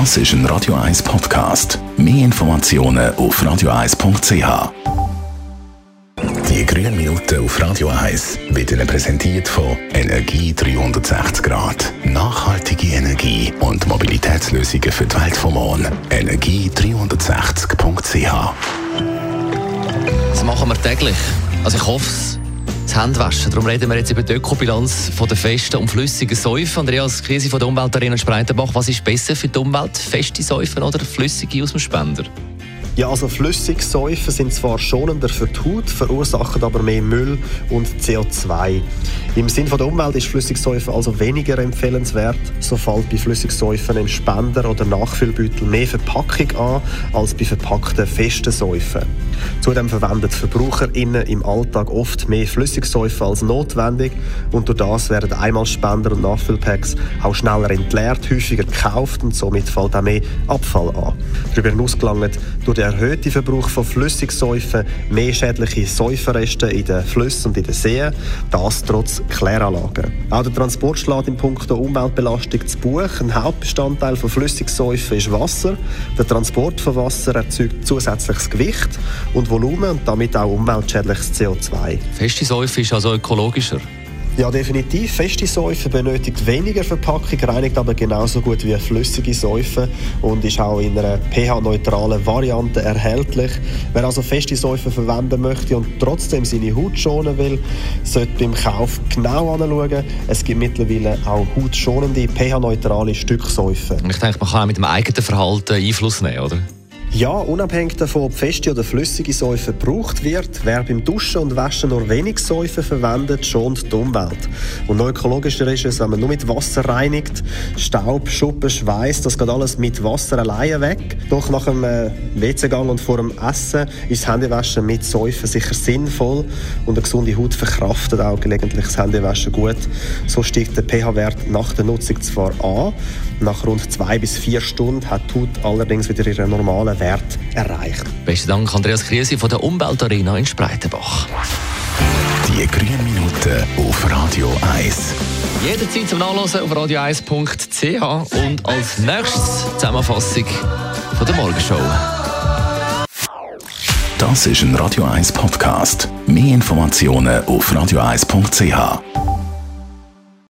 Das ist ein Radio 1 Podcast. Mehr Informationen auf radio1.ch. Die grünen Minuten auf Radio 1 werden präsentiert von Energie 360 Grad. Nachhaltige Energie und Mobilitätslösungen für die Welt vom Morgen. Energie360.ch. Das machen wir täglich. Also ich hoffe es. Das Handwaschen. Darum reden wir jetzt über die Ökobilanz von der festen und flüssigen Säufen. Andreas Krise von der Umweltarena Spreitenbach. Was ist besser für die Umwelt? Feste Säufen oder flüssige aus dem Spender? Ja, also Flüssigsäufen sind zwar schonender für die Haut, verursachen aber mehr Müll und CO2. Im Sinne der Umwelt ist Flüssigsäufen also weniger empfehlenswert. So fällt bei Flüssigsäufen im Spender oder Nachfüllbeutel mehr Verpackung an als bei verpackten festen Säufen. Zudem verwenden VerbraucherInnen im Alltag oft mehr Flüssigsäufe als notwendig und durch das werden Einmalspender und Nachfüllpacks auch schneller entleert, häufiger gekauft und somit fällt auch mehr Abfall an. Darüber hinaus gelangt durch den erhöhten Verbrauch von Flüssigsäufen mehr schädliche Säuferreste in den Flüssen und in den Seen, das trotz Kläranlagen. Auch der Transport schlägt Punkt der Umweltbelastung zu Buch. Ein Hauptbestandteil von Flüssigsäufen ist Wasser. Der Transport von Wasser erzeugt zusätzliches Gewicht und Volumen und damit auch umweltschädliches CO2. Feste Säufe ist also ökologischer. Ja, definitiv. Feste Säufe benötigt weniger Verpackung, reinigt aber genauso gut wie flüssige Säufe und ist auch in einer pH-neutralen Variante erhältlich. Wer also feste Säufe verwenden möchte und trotzdem seine Haut schonen will, sollte beim Kauf genau anschauen. Es gibt mittlerweile auch hautschonende, pH-neutrale Stücksäufe. Ich denke, man kann auch mit dem eigenen Verhalten Einfluss nehmen, oder? Ja, unabhängig davon, ob feste oder flüssige Säufe gebraucht wird, wer beim Duschen und Waschen nur wenig Säufe verwendet, schont die Umwelt. Und noch ökologischer ist es, wenn man nur mit Wasser reinigt, Staub, Schuppen, Schweiß, das geht alles mit Wasser alleine weg. Doch nach dem äh, WC-Gang und vor dem Essen ist das Händewaschen mit Säufen sicher sinnvoll und eine gesunde Haut verkraftet auch gelegentlich das Händewaschen gut. So steigt der pH-Wert nach der Nutzung zwar an, nach rund zwei bis vier Stunden hat die Haut allerdings wieder ihren normalen Wert erreicht. Besten Dank, Andreas Krise von der Umweltarena in Spreitenbach. Die grünen Minuten auf Radio 1. Jederzeit zum Nachlesen auf radio1.ch und als nächstes Zusammenfassung von der Morgenshow. Das ist ein Radio 1 Podcast. Mehr Informationen auf radio1.ch.